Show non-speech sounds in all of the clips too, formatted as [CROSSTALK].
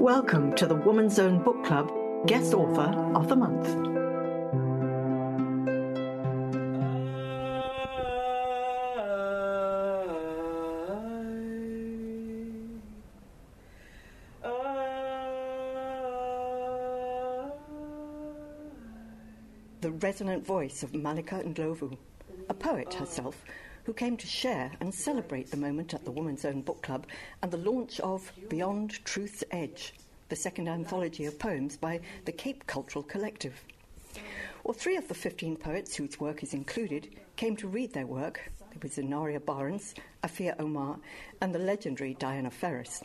Welcome to the Woman's Own Book Club Guest Author of the Month. The resonant voice of Malika Ndlovu, a poet herself who came to share and celebrate the moment at the Woman's Own Book Club and the launch of Beyond Truth's Edge, the second anthology of poems by the Cape Cultural Collective. Well, three of the 15 poets whose work is included came to read their work. There was Zenariah Barends, Afeea Omar, and the legendary Diana Ferrus.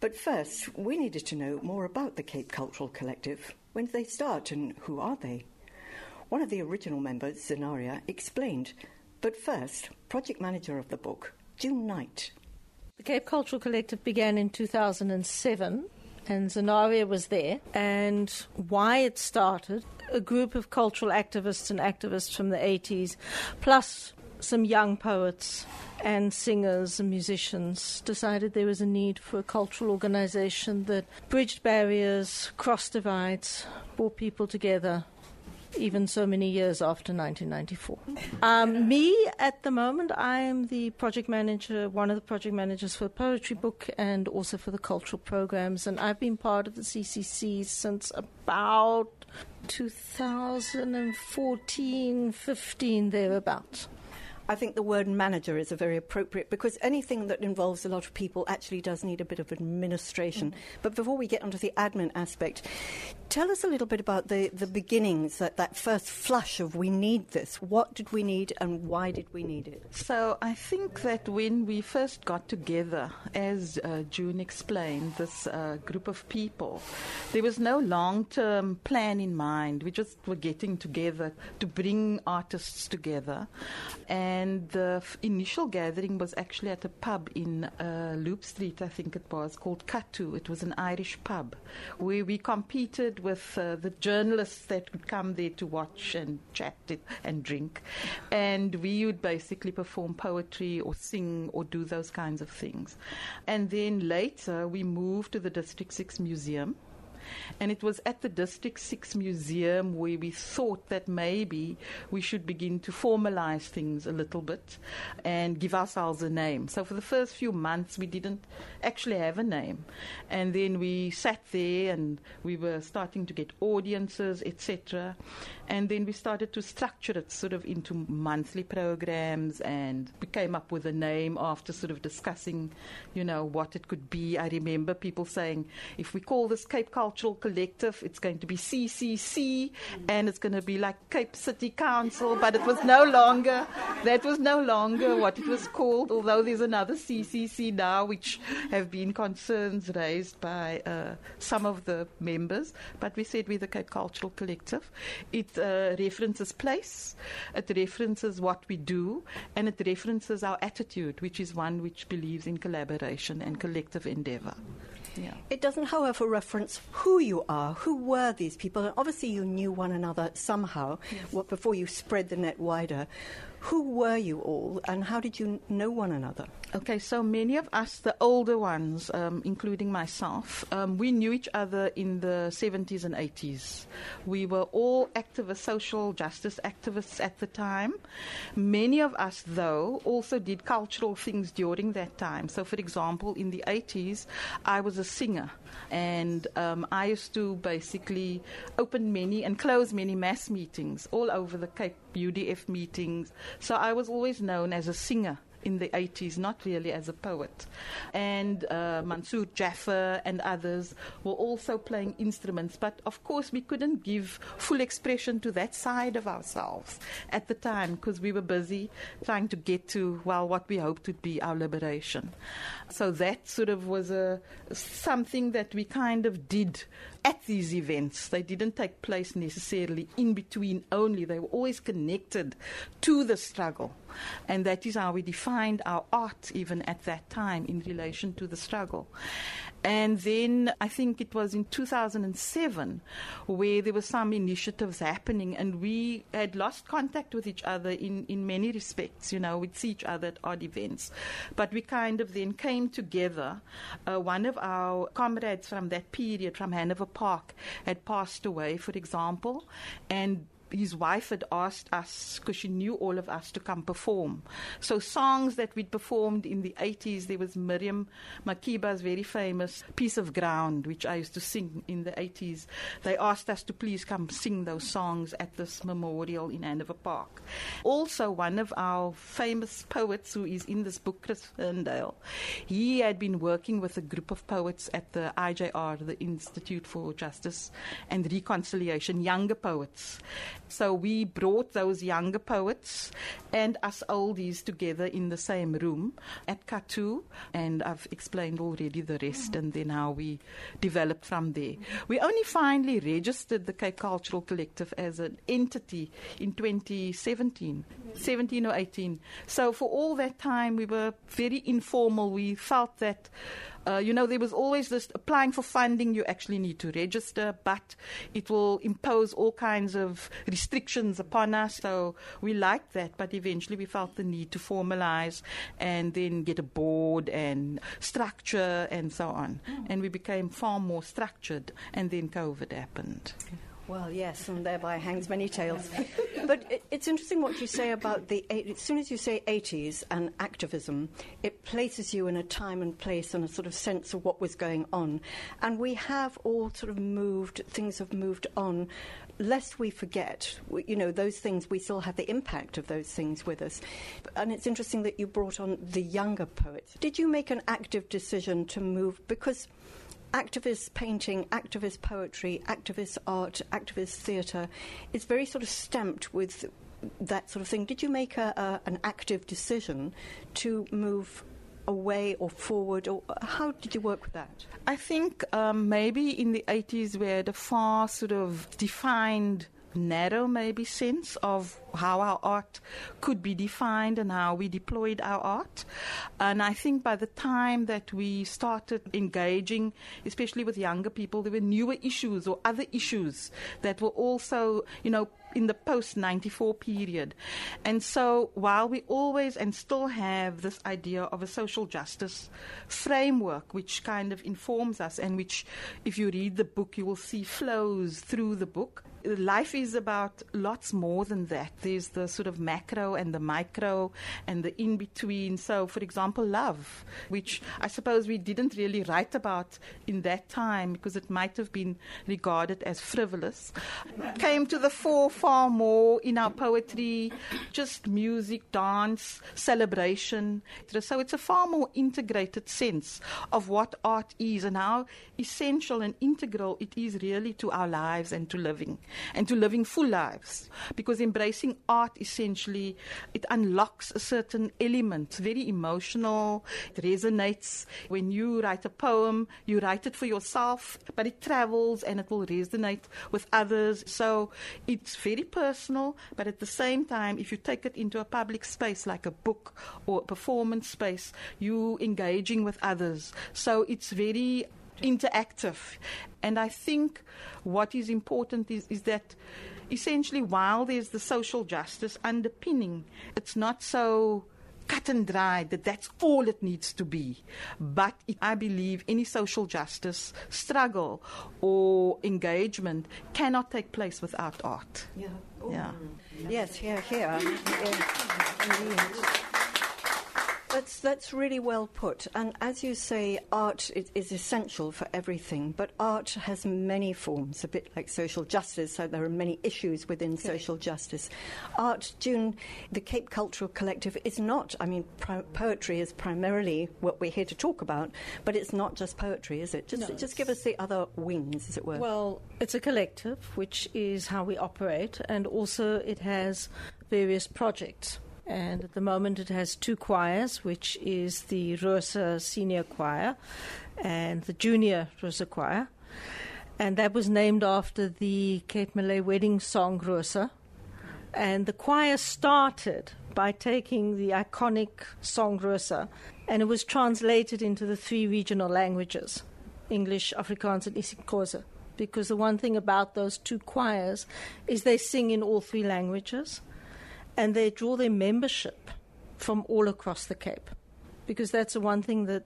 But first, we needed to know more about the Cape Cultural Collective. When did they start and who are they? One of the original members, Zenariah, explained. But first, project manager of the book, June Knight. The Cape Cultural Collective began in 2007 and Zenariah was there. And why it started, a group of cultural activists and activists from the 80s, plus some young poets and singers and musicians decided there was a need for a cultural organization that bridged barriers, crossed divides, brought people together, even so many years after 1994. Um, me, at the moment, I am the project manager, one of the project managers for the poetry book and also for the cultural programs. And I've been part of the CCC since about 2014, 15, thereabouts. I think the word manager is a very appropriate because anything that involves a lot of people actually does need a bit of administration. Mm-hmm. But before we get onto the admin aspect, tell us a little bit about the, the beginnings, that, that first flush of we need this. What did we need and why did we need it? So I think that when we first got together, as uh, June explained, this uh, group of people, there was no long term plan in mind. We just were getting together to bring artists together. And and the f- initial gathering was actually at a pub in uh, Loop Street, I think it was, called Katu. It was an Irish pub where we competed with uh, the journalists that would come there to watch and chat and drink. And we would basically perform poetry or sing or do those kinds of things. And then later we moved to the District 6 Museum and it was at the District 6 Museum where we thought that maybe we should begin to formalize things a little bit and give ourselves a name. So for the first few months, we didn't actually have a name. And then we sat there and we were starting to get audiences, etc. And then we started to structure it sort of into monthly programs and we came up with a name after sort of discussing, you know, what it could be. I remember people saying, if we call this Cape Cultural Collective, it's going to be CCC and it's going to be like Cape City Council, but it was no longer, that was no longer what it was called, although there's another CCC now, which have been concerns raised by uh, some of the members. But we said we're the Cape Cultural Collective. It uh, references place, it references what we do, and it references our attitude, which is one which believes in collaboration and collective endeavor. Yeah. It doesn't, however, reference who you are. Who were these people? And obviously, you knew one another somehow yes. before you spread the net wider. Who were you all, and how did you know one another? Okay, so many of us, the older ones, um, including myself, um, we knew each other in the 70s and 80s. We were all activists, social justice activists at the time. Many of us, though, also did cultural things during that time. So, for example, in the 80s, I was a singer, and um, I used to basically open many and close many mass meetings all over the Cape, UDF meetings, so I was always known as a singer in the 80s, not really as a poet. And uh, Mansour Jaffer and others were also playing instruments, but of course we couldn't give full expression to that side of ourselves at the time because we were busy trying to get to, well, what we hoped would be our liberation. So that sort of was a, something that we kind of did at these events. They didn't take place necessarily in between only, they were always connected to the struggle And that is how we defined our art even at that time in relation to the struggle. And then I think it was in 2007 where there were some initiatives happening, and we had lost contact with each other in, in many respects. You know, we'd see each other at odd events. But we kind of then came together. Uh, one of our comrades from that period, from Hanover Park, had passed away, for example, and his wife had asked us, because she knew all of us, to come perform. So songs that we'd performed in the 80s, there was Miriam Makeba's very famous Piece of Ground, which I used to sing in the 80s. They asked us to please come sing those songs at this memorial in Hanover Park. Also, one of our famous poets who is in this book, Chris Ferndale, he had been working with a group of poets at the IJR, the Institute for Justice and Reconciliation, younger poets. So we brought those younger poets and us oldies together in the same room at Katu, and I've explained already the rest and then how we developed from there. We only finally registered the Cape Cultural Collective as an entity in 2017, 17 or 18. So for all that time, we were very informal. We felt that uh, you know, there was always this applying for funding, you actually need to register, but it will impose all kinds of restrictions upon us. So we liked that, but eventually we felt the need to formalize and then get a board and structure and so on. Mm. And we became far more structured, and then COVID happened. Well, yes, and thereby hangs many tales. [LAUGHS] but it, it's interesting what you say about the. As soon as you say 80s and activism, it places you in a time and place and a sort of sense of what was going on. And we have all sort of moved, things have moved on. Lest we forget, you know, those things, we still have the impact of those things with us. And it's interesting that you brought on the younger poets. Did you make an active decision to move? Because activist painting, activist poetry, activist art, activist theatre is very sort of stamped with that sort of thing. Did you make a, a, an active decision to move away or forward, or how did you work with that? I think um, maybe in the 80s we had a far sort of defined narrow, maybe, sense of how our art could be defined and how we deployed our art. And I think by the time that we started engaging, especially with younger people, there were newer issues or other issues that were also, you know, in the post 94 period. And so while we always and still have this idea of a social justice framework, which kind of informs us and which, if you read the book, you will see flows through the book life is about lots more than that. There's the sort of macro and the micro and the in between. So, for example, love, which I suppose we didn't really write about in that time because it might have been regarded as frivolous, came to the fore far more in our poetry, just music, dance, celebration. So, it's a far more integrated sense of what art is and how essential and integral it is really to our lives and to living and to living full lives. Because embracing art essentially it unlocks a certain element, very emotional. It resonates. When you write a poem, you write it for yourself, but it travels and it will resonate with others. So it's very personal, but at the same time, if you take it into a public space like a book or a performance space, you engaging with others. So it's very interactive. And I think what is important is, is that essentially, while there's the social justice underpinning, it's not so cut and dry that that's all it needs to be. But I believe any social justice struggle or engagement cannot take place without art. Yeah. Yeah. Yes, here, here. Yeah. That's, that's really well put. And as you say, art is, is, essential for everything, but art has many forms, a bit like social justice, so there are many issues within okay. social justice. Art, June, the Cape Cultural Collective is not, I mean, pro- poetry is primarily what we're here to talk about, but it's not just poetry, is it? Just, no, just give us the other wings, as it were. Well, it's a collective, which is how we operate, and also it has various projects. And at the moment, it has two choirs, which is the Rosa Senior Choir and the Junior Rosa Choir. And that was named after the Cape Malay wedding song Rosa, And the choir started by taking the iconic song Rosa, and it was translated into the three regional languages English, Afrikaans, and isiXhosa. Because the one thing about those two choirs is they sing in all three languages and they draw their membership from all across the Cape. Because that's the one thing that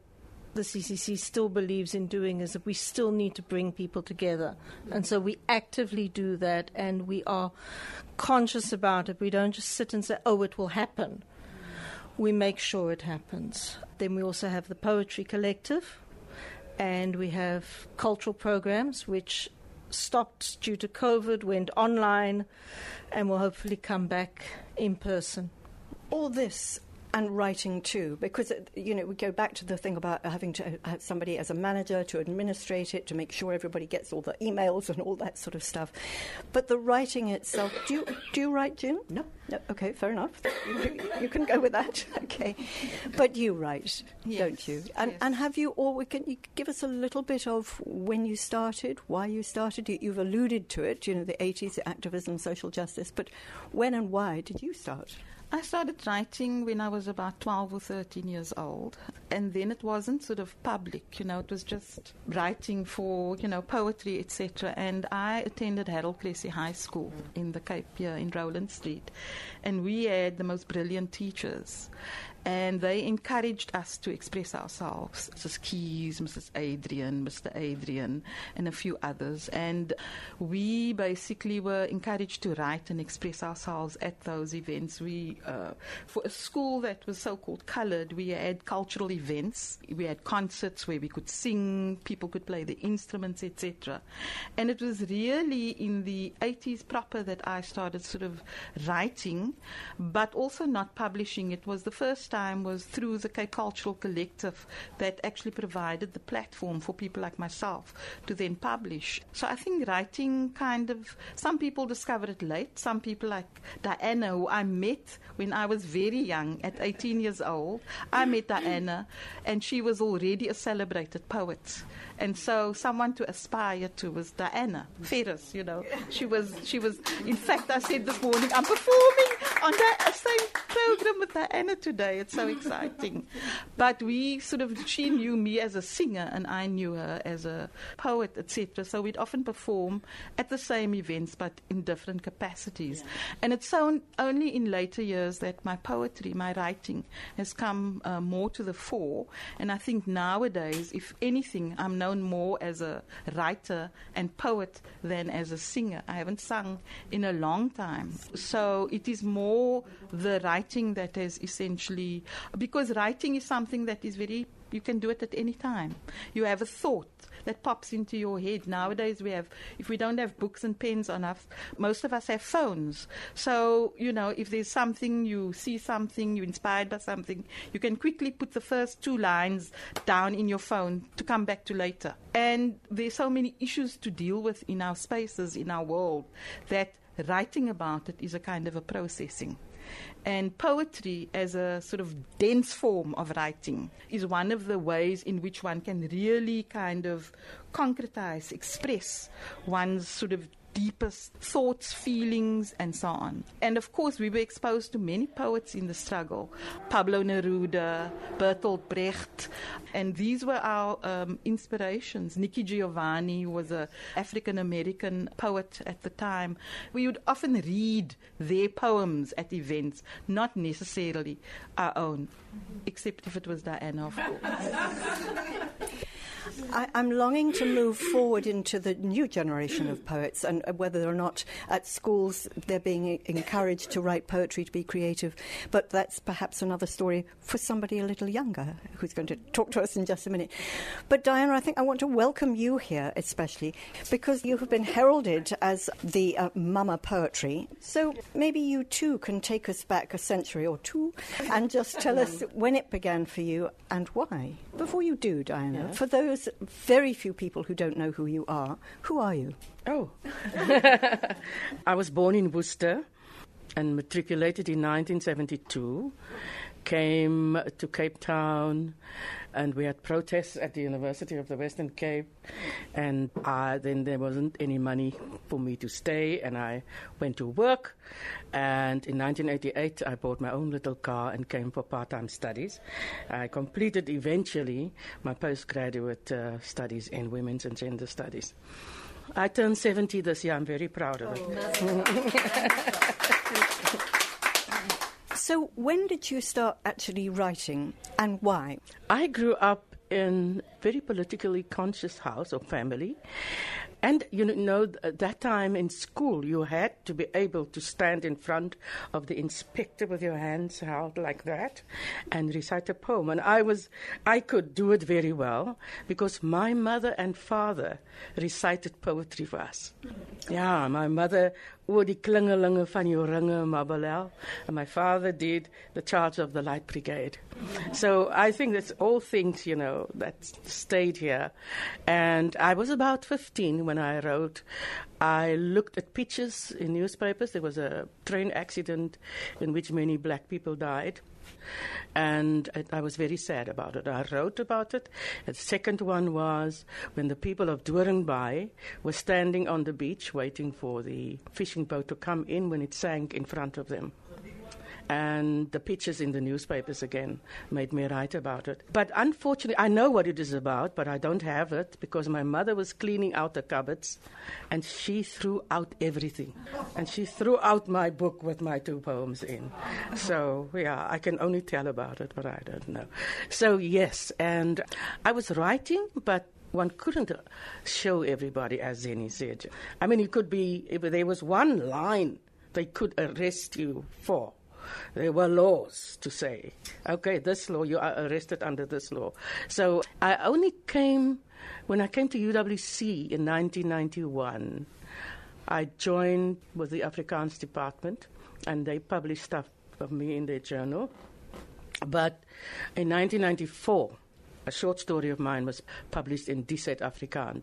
the CCC still believes in doing is that we still need to bring people together. And so we actively do that and we are conscious about it. We don't just sit and say, oh, it will happen. We make sure it happens. Then we also have the Poetry Collective and we have cultural programs which stopped due to COVID, went online, and will hopefully come back in person. All this and writing too, because you know we go back to the thing about having to uh, have somebody as a manager to administrate it, to make sure everybody gets all the emails and all that sort of stuff. But the writing itself, do you do you write, Jim? No. No. Okay, fair enough. You, you can go with that. [LAUGHS] Okay, but you write, Yes, don't you? And yes. and have you, or can you give us a little bit of when you started, why you started? You, you've alluded to it, you know, the 80s, activism, social justice. But when and why did you start? I started writing when I was about 12 or 13 years old. And then it wasn't sort of public, you know, it was just writing for, you know, poetry, etc. And I attended Harold Cressy High School in the Cape here in Roeland Street. And we had the most brilliant teachers. And they encouraged us to express ourselves. Mrs. Keys, Mrs. Adrian, Mr. Adrian, and a few others. And we basically were encouraged to write and express ourselves at those events. We, uh, for a school that was so-called coloured, we had cultural events. We had concerts where we could sing, people could play the instruments, etc. And it was really in the 80s proper that I started sort of writing, but also not publishing. It was the first time was through the Cape Cultural Collective that actually provided the platform for people like myself to then publish. So I think writing kind of, some people discover it late. Some people like Diana, who I met when I was very young, at 18 years old. I met Diana, and she was already a celebrated poet. And so someone to aspire to was Diana Ferrus, you know. She was, she was, in fact, I said this morning, I'm performing on that same program with Diana today. It's so exciting. But we sort of, she knew me as a singer and I knew her as a poet, etc. So we'd often perform at the same events but in different capacities. And it's so only in later years that my poetry, my writing, has come uh, more to the fore. And I think nowadays, if anything, I'm known more as a writer and poet than as a singer. I haven't sung in a long time. So it is more the writing that has essentially, because writing is something that is very, you can do it at any time. You have a thought that pops into your head. Nowadays, we have, if we don't have books and pens on us, most of us have phones. So, you know, if there's something, you see something, you're inspired by something, you can quickly put the first two lines down in your phone to come back to later. And there's so many issues to deal with in our spaces, in our world, that writing about it is a kind of a processing. And poetry, as a sort of dense form of writing, is one of the ways in which one can really kind of concretize, express one's sort of deepest thoughts, feelings, and so on. And of course, we were exposed to many poets in the struggle Pablo Neruda, Bertolt Brecht, and these were our um, inspirations. Nikki Giovanni was an African American poet at the time. We would often read their poems at events, not necessarily our own, except if it was Diana, of course. [LAUGHS] I, I'm longing to move forward into the new generation of poets and uh, whether or not at schools they're being encouraged to write poetry, to be creative. But that's perhaps another story for somebody a little younger who's going to talk to us in just a minute. But Diana, I think I want to welcome you here especially because you have been heralded as the uh, mama poetry. So maybe you too can take us back a century or two and just tell us when it began for you and why. Before you do, Diana, for those very few people who don't know who you are, who are you? Oh. [LAUGHS] I was born in Worcester and matriculated in 1972. Came to Cape Town and we had protests at the University of the Western Cape, and uh, then there wasn't any money for me to stay, and I went to work. And in 1988, I bought my own little car and came for part-time studies. I completed eventually my postgraduate uh, studies in women's and gender studies. I turned 70 this year. I'm very proud of it. [LAUGHS] So, when did you start actually writing and why? I grew up in very politically conscious house or family. And you know, at uh, that time in school, you had to be able to stand in front of the inspector with your hands held like that and recite a poem. And I was, I could do it very well because my mother and father recited poetry for us. Yeah, my mother oor die klingelinge van jou ringe and my father did the charge of the light brigade. So i think that's all things you know that stayed here. And i was about 15 when i wrote. I looked at pictures in newspapers. There was a train accident in which many black people died and I was very sad about it. I wrote about it. The second one was when the people of Doornbay were standing on the beach waiting for the fishing boat to come in when it sank in front of them and the pictures in the newspapers again made me write about it. But unfortunately, I know what it is about, but I don't have it because my mother was cleaning out the cupboards and she threw out everything. And she threw out my book with my two poems in. So, yeah, I can only tell about it, but I don't know. So, yes, and I was writing, but one couldn't show everybody, as Zenny said. I mean, it could be, if there was one line they could arrest you for, there were laws to say, okay, this law, you are arrested under this law. So I only came, when I came to UWC in 1991, I joined with the Afrikaans department and they published stuff of me in their journal. But in 1994, a short story of mine was published in Die Suid-Afrikaan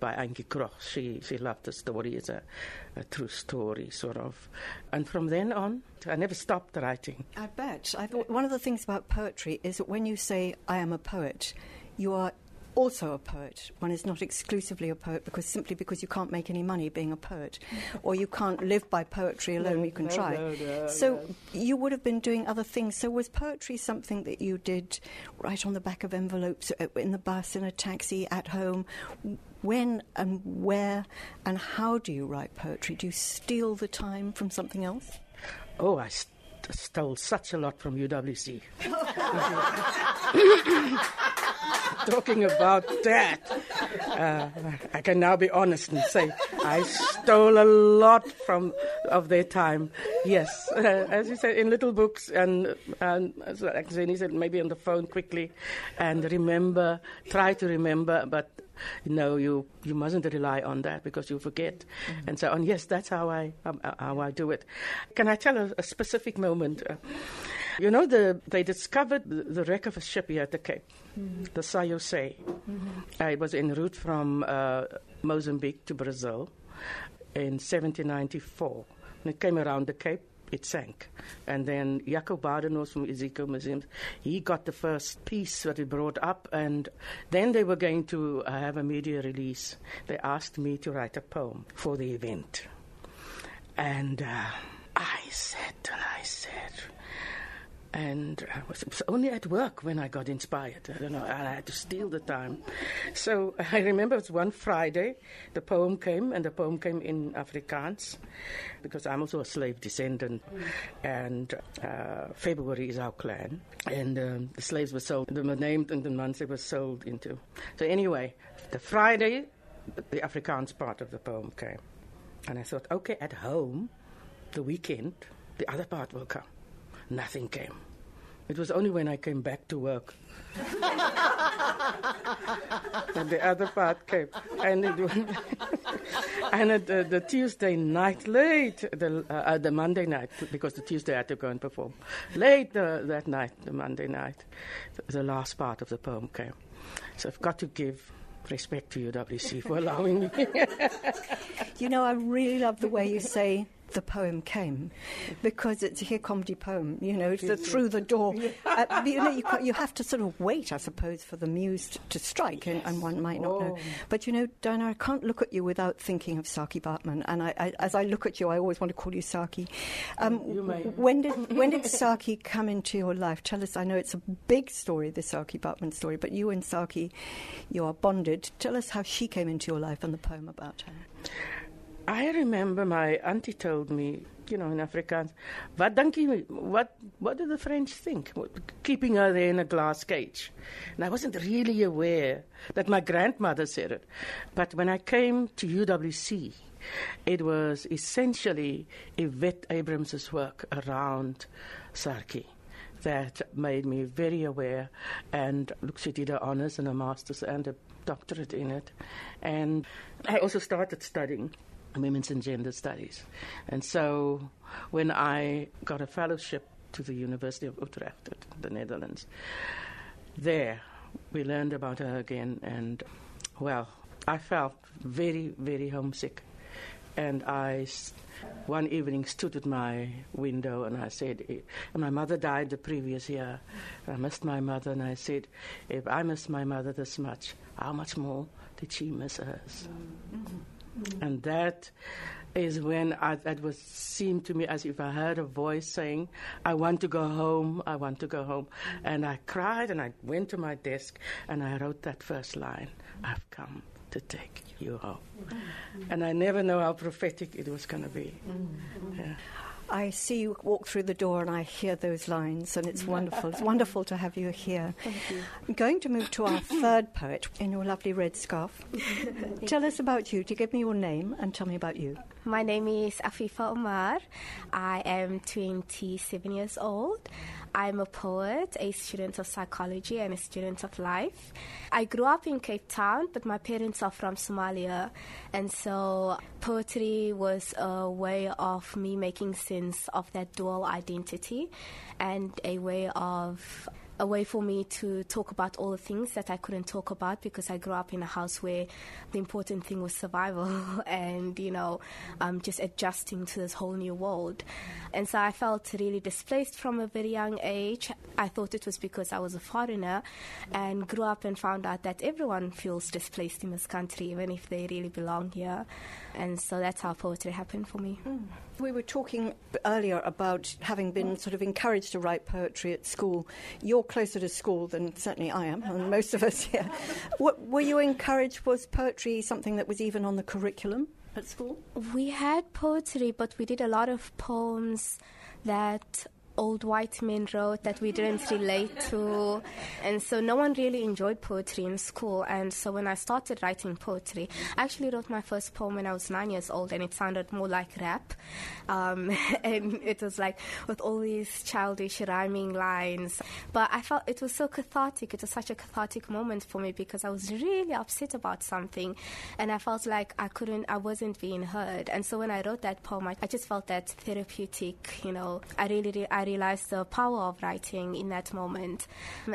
by Antjie Krog. She, she loved the story. It's a, a true story, sort of. And from then on, I never stopped writing. I bet. I thought one of the things about poetry is that when you say, I am a poet, you are also a poet. One is not exclusively a poet because simply because you can't make any money being a poet, [LAUGHS] or you can't live by poetry alone. No, you can no, try. No, so you would have been doing other things. So was poetry something that you did right on the back of envelopes uh, in the bus, in a taxi, at home? When and where and how do you write poetry? Do you steal the time from something else? Oh, I st- stole such a lot from UWC. [LAUGHS] talking about that, uh, I can now be honest and say I stole a lot from of their time. Yes, uh, as you said, in little books, and, and as Zeni said, maybe on the phone quickly, and remember, try to remember, but [LAUGHS] no, you you mustn't rely on that because you forget, mm-hmm. and so on. Yes, that's how I um, uh, how I do it. Can I tell a, a specific moment? Uh, you know, the, they discovered the, wreck of a ship here at the Cape, mm-hmm. the São José. Mm-hmm. Uh, it was en route from uh, Mozambique to Brazil in 1794. When it came around the Cape, it sank. And then Jaco Badenhorst from Iziko Museum, he got the first piece that he brought up, and then they were going to uh, have a media release. They asked me to write a poem for the event. And uh, I said, and I said, and I was, was, only at work when I got inspired. I don't know, I had to steal the time. So [LAUGHS] I remember it was one Friday, the poem came, and the poem came in Afrikaans, because I'm also a slave descendant, and uh, February is our clan, and um, the slaves were sold, they were named and the months they were sold into. So anyway, the Friday, the Afrikaans part of the poem came, and I thought, okay, at home, the weekend, the other part will come nothing came. It was only when I came back to work [LAUGHS] that the other part came. And it [LAUGHS] and it, uh, the Tuesday night, late, the, uh, uh, the Monday night, because the Tuesday I had to go and perform. Late uh, that night, the Monday night, the last part of the poem came. So I've got to give respect to UWC for allowing me. [LAUGHS] you know, I really love the way you say the poem came, because it's a here comedy poem. You know, it's the through the door. Uh, you know, you, you, have to sort of wait, I suppose, for the muse to, to strike, and, and, one might not oh. know. But you know, Diana, I can't look at you without thinking of Saartjie Baartman, and I, I, as I look at you, I always want to call you Saartjie. Um, you when did when did [LAUGHS] Saartjie come into your life? Tell us. I know it's a big story, the Saartjie Baartman story, but you and Saartjie, you are bonded. Tell us how she came into your life and the poem about her. I remember my auntie told me, you know, in Afrikaans, what what, what do the French think? Keeping her there in a glass cage. And I wasn't really aware that my grandmother said it. But when I came to UWC, it was essentially Yvette Abrahams' work around Saartjie that made me very aware. And look, she did her honors and a master's and a doctorate in it. And I also started studying women's and gender studies. And so when I got a fellowship to the University of Utrecht, in the Netherlands, there we learned about her again. And well, I felt very, very homesick. And I, one evening, stood at my window and I said, and eh, my mother died the previous year. I missed my mother, and I said, if I miss my mother this much, how much more did she miss hers? Mm-hmm. Mm. And that is when I, that was seemed to me as if I heard a voice saying, "I want to go home. I want to go home." Mm. And I cried and I went to my desk and I wrote that first line: "I've come to take you home." Mm. And I never know how prophetic it was going to be. Yeah. I see you walk through the door and I hear those lines, and it's wonderful. It's wonderful to have you here. [LAUGHS] Thank you. I'm going to move to our third poet in your lovely red scarf. [LAUGHS] tell us about you. To give me your name and tell me about you. My name is Afifa Omar. I am 27 years old. I'm a poet, a student of psychology, and a student of life. I grew up in Cape Town, but my parents are from Somalia, and so poetry was a way of me making sense of that dual identity and a way of a way for me to talk about all the things that I couldn't talk about because I grew up in a house where the important thing was survival [LAUGHS] and, you know, um, just adjusting to this whole new world. And so I felt really displaced from a very young age. I thought it was because I was a foreigner and grew up and found out that everyone feels displaced in this country, even if they really belong here. And so that's how poetry happened for me. Mm. We were talking earlier about having been sort of encouraged to write poetry at school. You're closer to school than certainly I am, and most of us [LAUGHS] here. What, were you encouraged? Was poetry something that was even on the curriculum at school? We had poetry, but we did a lot of poems that old white men wrote that we didn't relate to. And so no one really enjoyed poetry in school. And so when I started writing poetry, I actually wrote my first poem when I was nine years old and it sounded more like rap. Um, [LAUGHS] and it was like with all these childish rhyming lines. But I felt it was so cathartic. It was such a cathartic moment for me because I was really upset about something and I felt like I couldn't, I wasn't being heard. And so when I wrote that poem, I, I just felt that therapeutic, you know, I really, I realized the power of writing in that moment.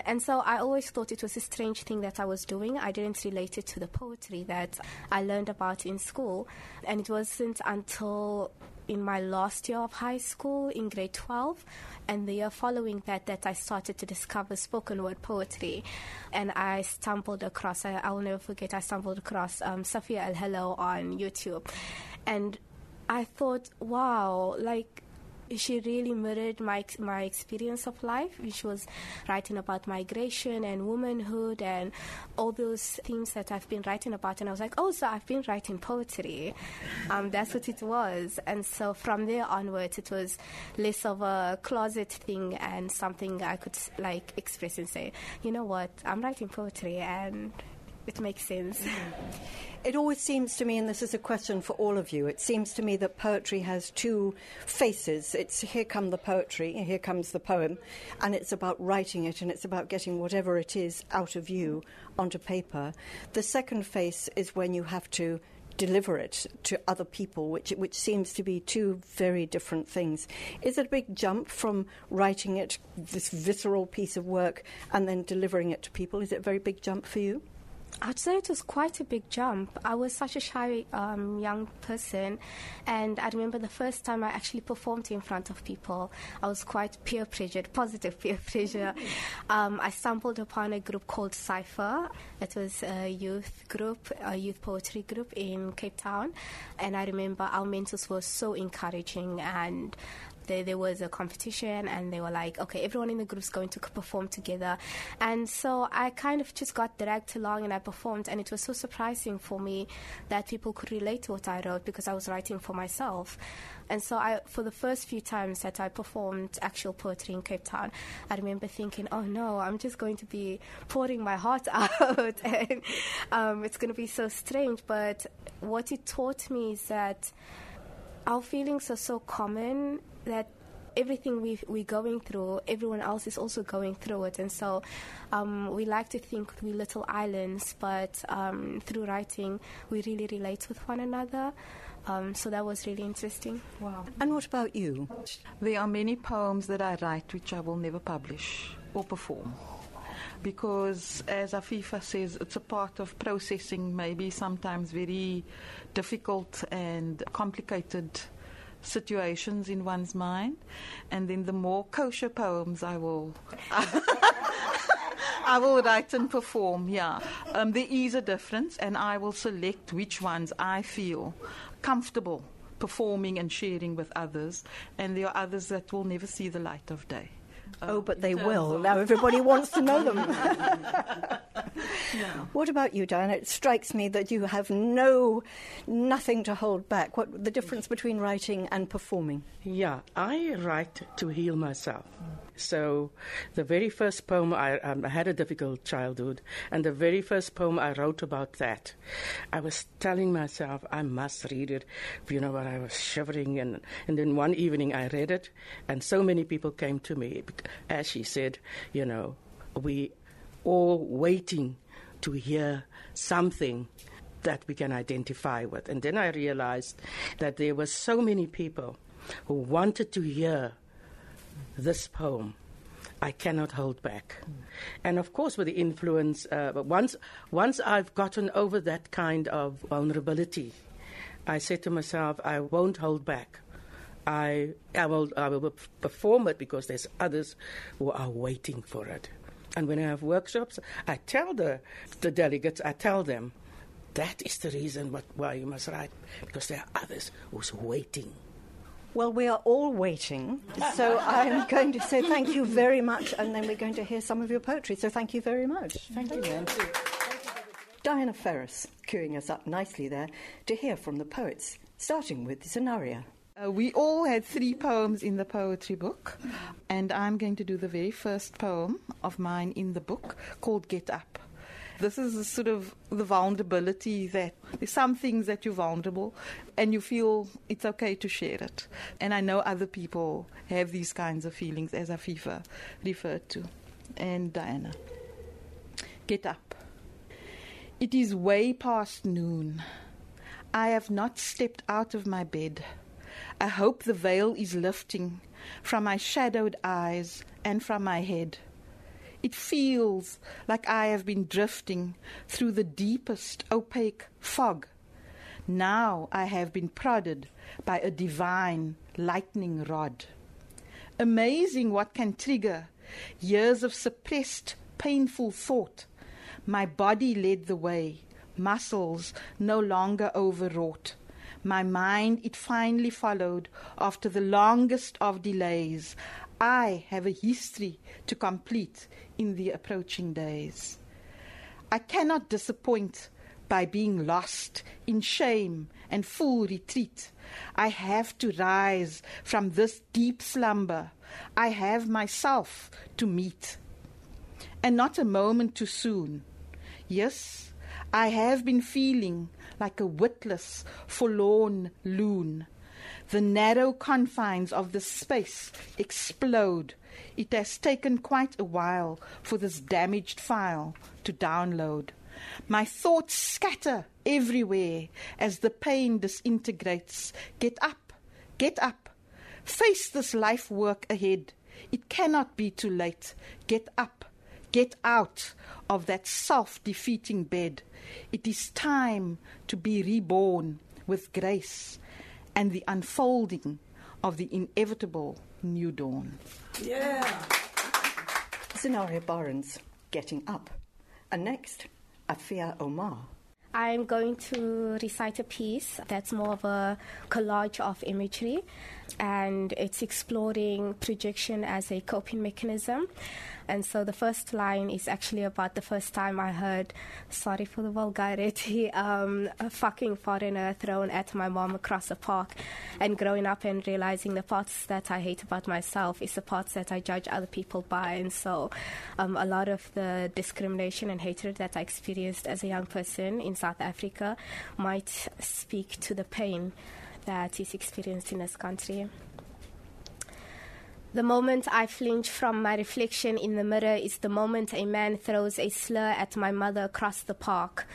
And so I always thought it was a strange thing that I was doing. I didn't relate it to the poetry that I learned about in school. And it wasn't until in my last year of high school in grade 12 and the year following that that I started to discover spoken word poetry and I stumbled across I, I will never forget I stumbled across um, Safia Elhillo on YouTube and I thought wow like she really mirrored my my experience of life, which was writing about migration and womanhood and all those things that I've been writing about. And I was like, oh, so I've been writing poetry. Um, that's what it was. And so from there onwards, it was less of a closet thing and something I could like express and say, you know what, I'm writing poetry and it makes sense. [LAUGHS] It always seems to me, and this is a question for all of you, it seems to me that poetry has two faces. It's here come the poetry, here comes the poem, and it's about writing it and it's about getting whatever it is out of you onto paper. The second face is when you have to deliver it to other people, which which seems to be two very different things. Is it a big jump from writing it, this visceral piece of work, and then delivering it to people? Is it a very big jump for you? I'd say it was quite a big jump. I was such a shy um, young person, and I remember the first time I actually performed in front of people, I was quite peer pressured, positive peer [LAUGHS] pressure. Um, I stumbled upon a group called Cypher. It was a youth group, a youth poetry group in Cape Town, and I remember our mentors were so encouraging and there, was a competition and they were like, okay, everyone in the group's going to perform together. And so I kind of just got dragged along and I performed. And it was so surprising for me that people could relate to what I wrote because I was writing for myself. And so I, for the first few times that I performed actual poetry in Cape Town, I remember thinking, oh no, I'm just going to be pouring my heart [LAUGHS] out and um, it's going to be so strange. But what it taught me is that our feelings are so common that everything we we're going through, everyone else is also going through it. And so um, we like to think we're little islands, but um, through writing, we really relate with one another. Um, so that was really interesting. Wow. And what about you? There are many poems that I write which I will never publish or perform. Because, as Afifa says, it's a part of processing maybe sometimes very difficult and complicated situations in one's mind, and then the more kosher poems I will. [LAUGHS] I will write and perform, yeah. Um, there is a difference, and I will select which ones I feel comfortable performing and sharing with others, and there are others that will never see the light of day. Oh, but they will. Now everybody wants to know them. [LAUGHS] What about you, Diana? It strikes me that you have no, nothing to hold back. What the difference between writing and performing? Yeah, I write to heal myself. So, the very first poem, I, um, I had a difficult childhood, and the very first poem I wrote about that, I was telling myself I must read it. You know what? I was shivering, and, and then one evening I read it, and so many people came to me, as she said, you know, we all waiting to hear something that we can identify with. And then I realized that there were so many people who wanted to hear this poem. I cannot hold back. And of course, with the influence, uh, once, once I've gotten over that kind of vulnerability, I said to myself, I won't hold back. I, I, will, I will perform it because there's others who are waiting for it. And when I have workshops, I tell the, the delegates, I tell them, that is the reason what, why you must write, because there are others who's waiting. Well, we are all waiting, so I'm going to say thank you very much, and then we're going to hear some of your poetry. So thank you very much. Thank you, Nancy. Diana Ferrus queuing us up nicely there to hear from the poets, starting with Zenariah. Uh, we all had three poems in the poetry book, and I'm going to do the very first poem of mine in the book called Get Up. This is sort of the vulnerability that there's some things that you're vulnerable and you feel it's okay to share it. And I know other people have these kinds of feelings, as Afifa referred to, and Diana. Get up. It is way past noon. I have not stepped out of my bed. I hope the veil is lifting from my shadowed eyes and from my head. It feels like I have been drifting through the deepest opaque fog. Now I have been prodded by a divine lightning rod. Amazing what can trigger years of suppressed, painful thought. My body led the way, muscles no longer overwrought. My mind it finally followed after the longest of delays. I have a history to complete in the approaching days. I cannot disappoint by being lost in shame and full retreat. I have to rise from this deep slumber. I have myself to meet. And not a moment too soon. Yes, I have been feeling like a witless, forlorn loon. The narrow confines of the space explode. It has taken quite a while for this damaged file to download. My thoughts scatter everywhere as the pain disintegrates. Get up, get up. Face this life work ahead. It cannot be too late. Get up, Get out of that self defeating bed. It is time to be reborn with grace and the unfolding of the inevitable new dawn. Yeah. Zenariah Barends, Getting Up. And next, Afeea Omar. I'm going to recite a piece that's more of a collage of imagery and it's exploring projection as a coping mechanism. And so the first line is actually about the first time I heard, sorry for the vulgarity, [LAUGHS] um, a fucking foreigner thrown at my mom across a park. And growing up and realizing the parts that I hate about myself is the parts that I judge other people by. And so um, a lot of the discrimination and hatred that I experienced as a young person in South Africa might speak to the pain that is experienced in this country. The moment I flinch from my reflection in the mirror is the moment a man throws a slur at my mother across the park.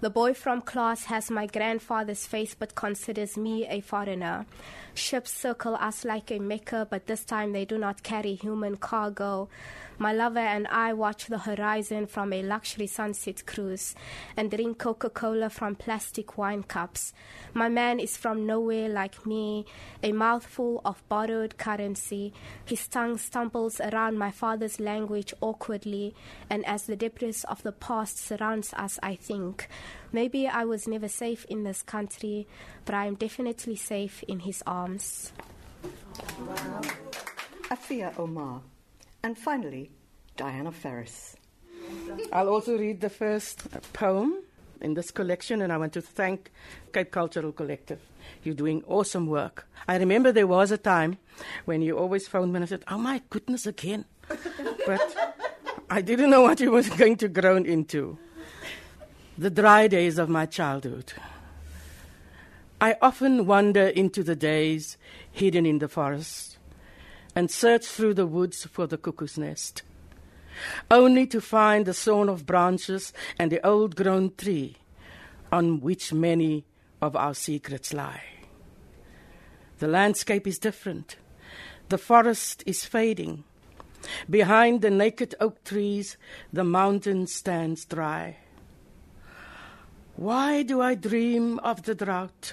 The boy from class has my grandfather's face but considers me a foreigner. Ships circle us like a mecca, but this time they do not carry human cargo. My lover and I watch the horizon from a luxury sunset cruise and drink Coca Cola from plastic wine cups. My man is from nowhere like me, a mouthful of borrowed currency. His tongue stumbles around my father's language awkwardly, and as the debris of the past surrounds us, I think. Maybe I was never safe in this country, but I am definitely safe in his arms. Wow. Afeea Omar. And finally, Diana Ferrus. I'll also read the first poem in this collection, and I want to thank Cape Cultural Collective. You're doing awesome work. I remember there was a time when you always phoned me and I said, Oh my goodness, again. but I didn't know what you was [LAUGHS] going to groan into. The dry days of my childhood. I often wander into the days hidden in the forest and search through the woods for the cuckoo's nest, only to find the sawn of branches and the old grown tree on which many of our secrets lie. The landscape is different. The forest is fading. Behind the naked oak trees, the mountain stands dry. Why do I dream of the drought?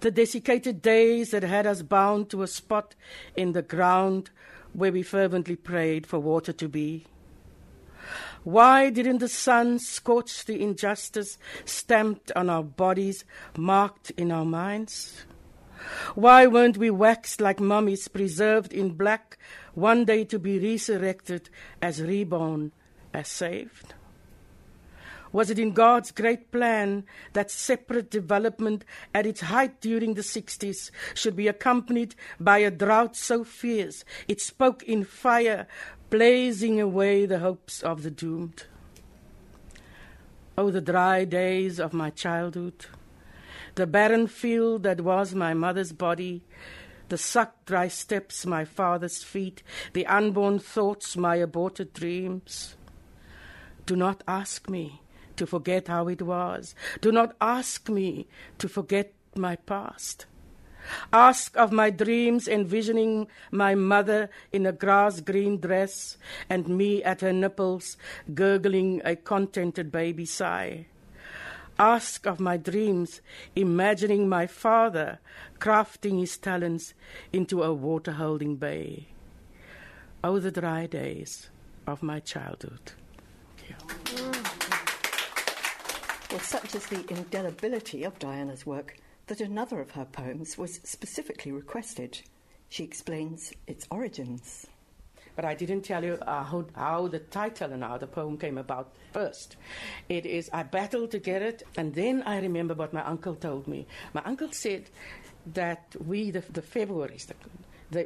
The desiccated days that had us bound to a spot in the ground where we fervently prayed for water to be. Why didn't the sun scorch the injustice stamped on our bodies, marked in our minds? Why weren't we waxed like mummies, preserved in black, one day to be resurrected as reborn, as saved? Was it in God's great plan that separate development at its height during the 60s should be accompanied by a drought so fierce it spoke in fire, blazing away the hopes of the doomed? Oh, the dry days of my childhood, the barren field that was my mother's body, the sucked dry steps my father's feet, the unborn thoughts my aborted dreams. Do not ask me to forget how it was. Do not ask me to forget my past. Ask of my dreams, envisioning my mother in a grass green dress and me at her nipples, gurgling a contented baby sigh. Ask of my dreams, imagining my father crafting his talents into a water holding bay. Oh, the dry days of my childhood. Well, such is the indelibility of Diana's work that another of her poems was specifically requested. She explains its origins. But I didn't tell you uh, how, how, the title and how the poem came about first. It is, I battled to get it, and then I remember what my uncle told me. My uncle said that we, the, the Februaries,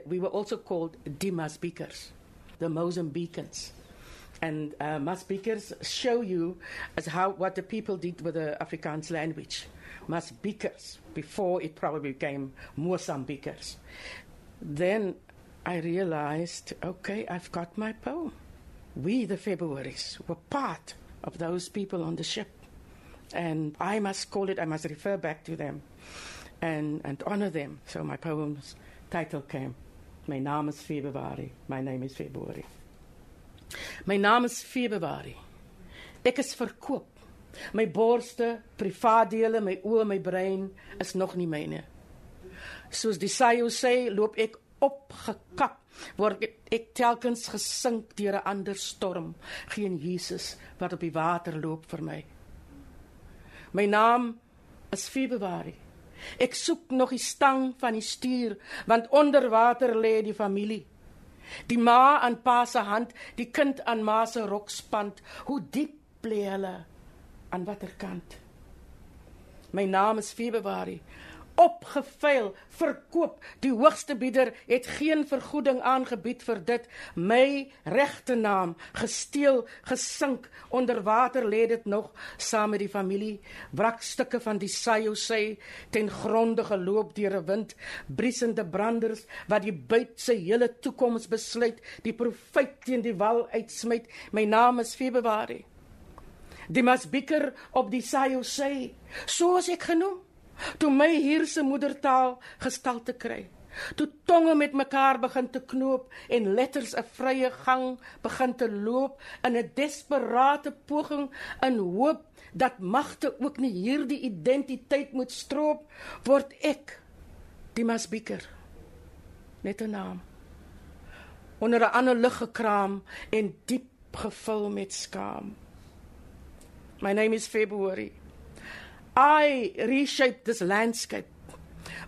we were also called Dimas Beakers, the Mozambicans and uh, my speakers show you as how what the people did with the Afrikaans language. Masbikers, before it probably became Mozambikers. Then I realized, okay, I've got my poem. We, the Februaries, were part of those people on the ship. And I must call it, I must refer back to them and, and honor them. So my poem's title came. My name is February. My name is February. My naam is Februarie. Ek is verkoop. My borste, privaatdele, my oë, my brein is nog nie myne. Soos die Sayo sê, loop ek opgekap word ek, ek telkens gesink deur 'n ander storm geen Jesus wat op die water loop vir my my naam is Februarie ek soek nog die stang van die stuur want onder water lê die familie die ma aan pa se hand die kind aan ma se rokspand. Hoe diep lê hulle? Aan watter kant? My naam is Februarie opgeveil, verkoop. Die hoogste bieder het geen vergoeding aangebied vir dit. My regte naam gesteel, gesink onder water lê dit nog saam met die familie. Wrakstukke van die Sayo sê ten gronde geloop deur 'n wind, briesende branders wat die buit se hele toekoms besluit, die profeet teen die wal uitsmyt. My naam is Februarie. Die masbiker op die Sayo sê, soos ek genoem Toe my hier se moedertaal gestalte kry. Toe tonge met mekaar begin te knoop en letters 'n vrye gang begin te loop in 'n desperate poging in hoop dat magte ook nie hierdie identiteit moet stroop word ek die masbieker net 'n naam. Onder 'n ander lig gekraam en diep gevul met skaam. My name is february I reshaped this landscape.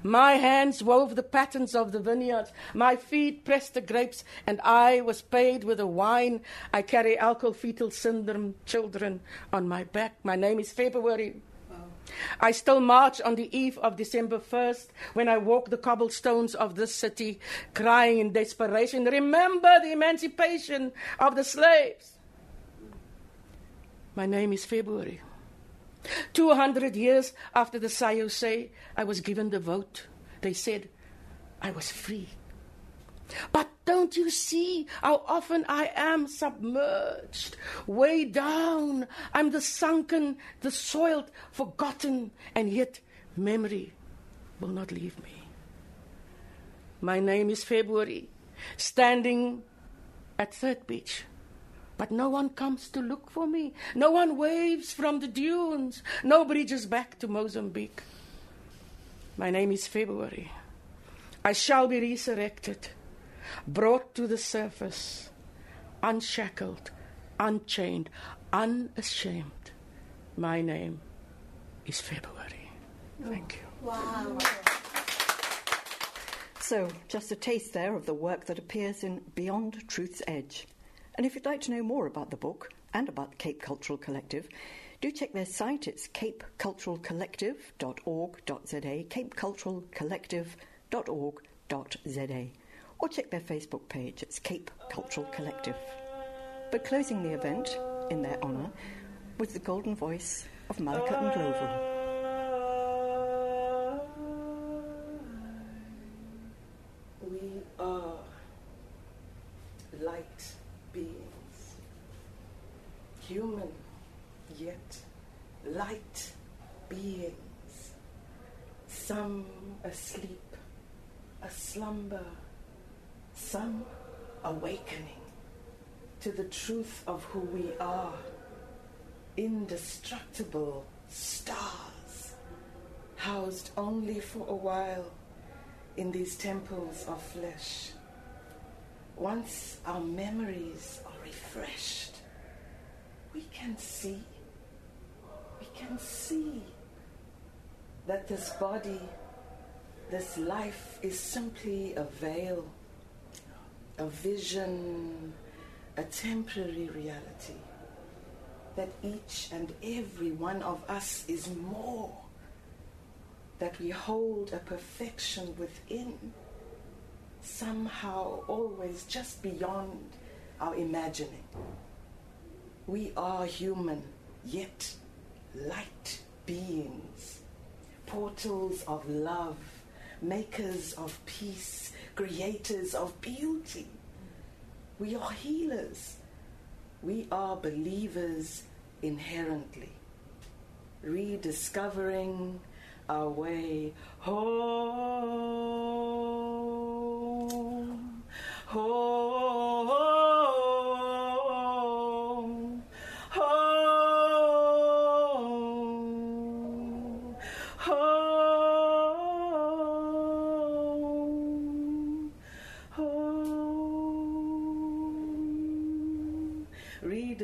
My hands wove the patterns of the vineyard. My feet pressed the grapes, and I was paid with the wine. I carry alcohol fetal syndrome children on my back. My name is February. I still march on the eve of December 1st when I walk the cobblestones of this city, crying in desperation, Remember the emancipation of the slaves. My name is February. 200 years after the São José, I was given the vote. They said I was free. But don't you see how often I am submerged, way down? I'm the sunken, the soiled, forgotten, and yet memory will not leave me. My name is February, standing at Third Beach but no one comes to look for me. No one waves from the dunes. No bridges back to Mozambique. My name is February. I shall be resurrected, brought to the surface, unshackled, unchained, unashamed. My name is February. Thank you. Oh, wow. So, just a taste there of the work that appears in Beyond Truth's Edge. And if you'd like to know more about the book and about the Cape Cultural Collective, do check their site. It's capeculturalcollective.org.za, capeculturalcollective.org.za, or check their Facebook page. It's Cape Cultural Collective. But closing the event, in their honour, was the golden voice of Malika Ndlovu. We are light beings, human yet light beings, some asleep, a slumber, some awakening to the truth of who we are, indestructible stars, housed only for a while in these temples of flesh. Once our memories are refreshed, we can see, we can see that this body, this life is simply a veil, a vision, a temporary reality. That each and every one of us is more, that we hold a perfection within somehow always just beyond our imagining. We are human, yet light beings, portals of love, makers of peace, creators of beauty. We are healers. We are believers inherently, rediscovering our way home home.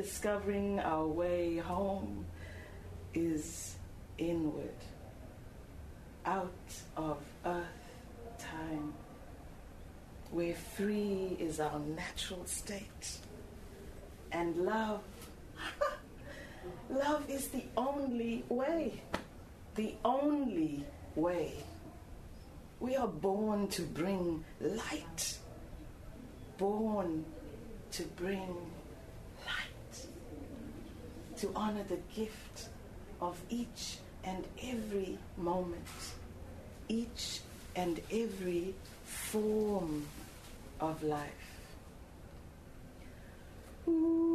discovering our way home is inward, of earth time, where free is our natural state. And love, [LAUGHS] love is the only way, the only way. We are born to bring light, born to bring light, to honor the gift of each and every moment, each and every form of life. Ooh.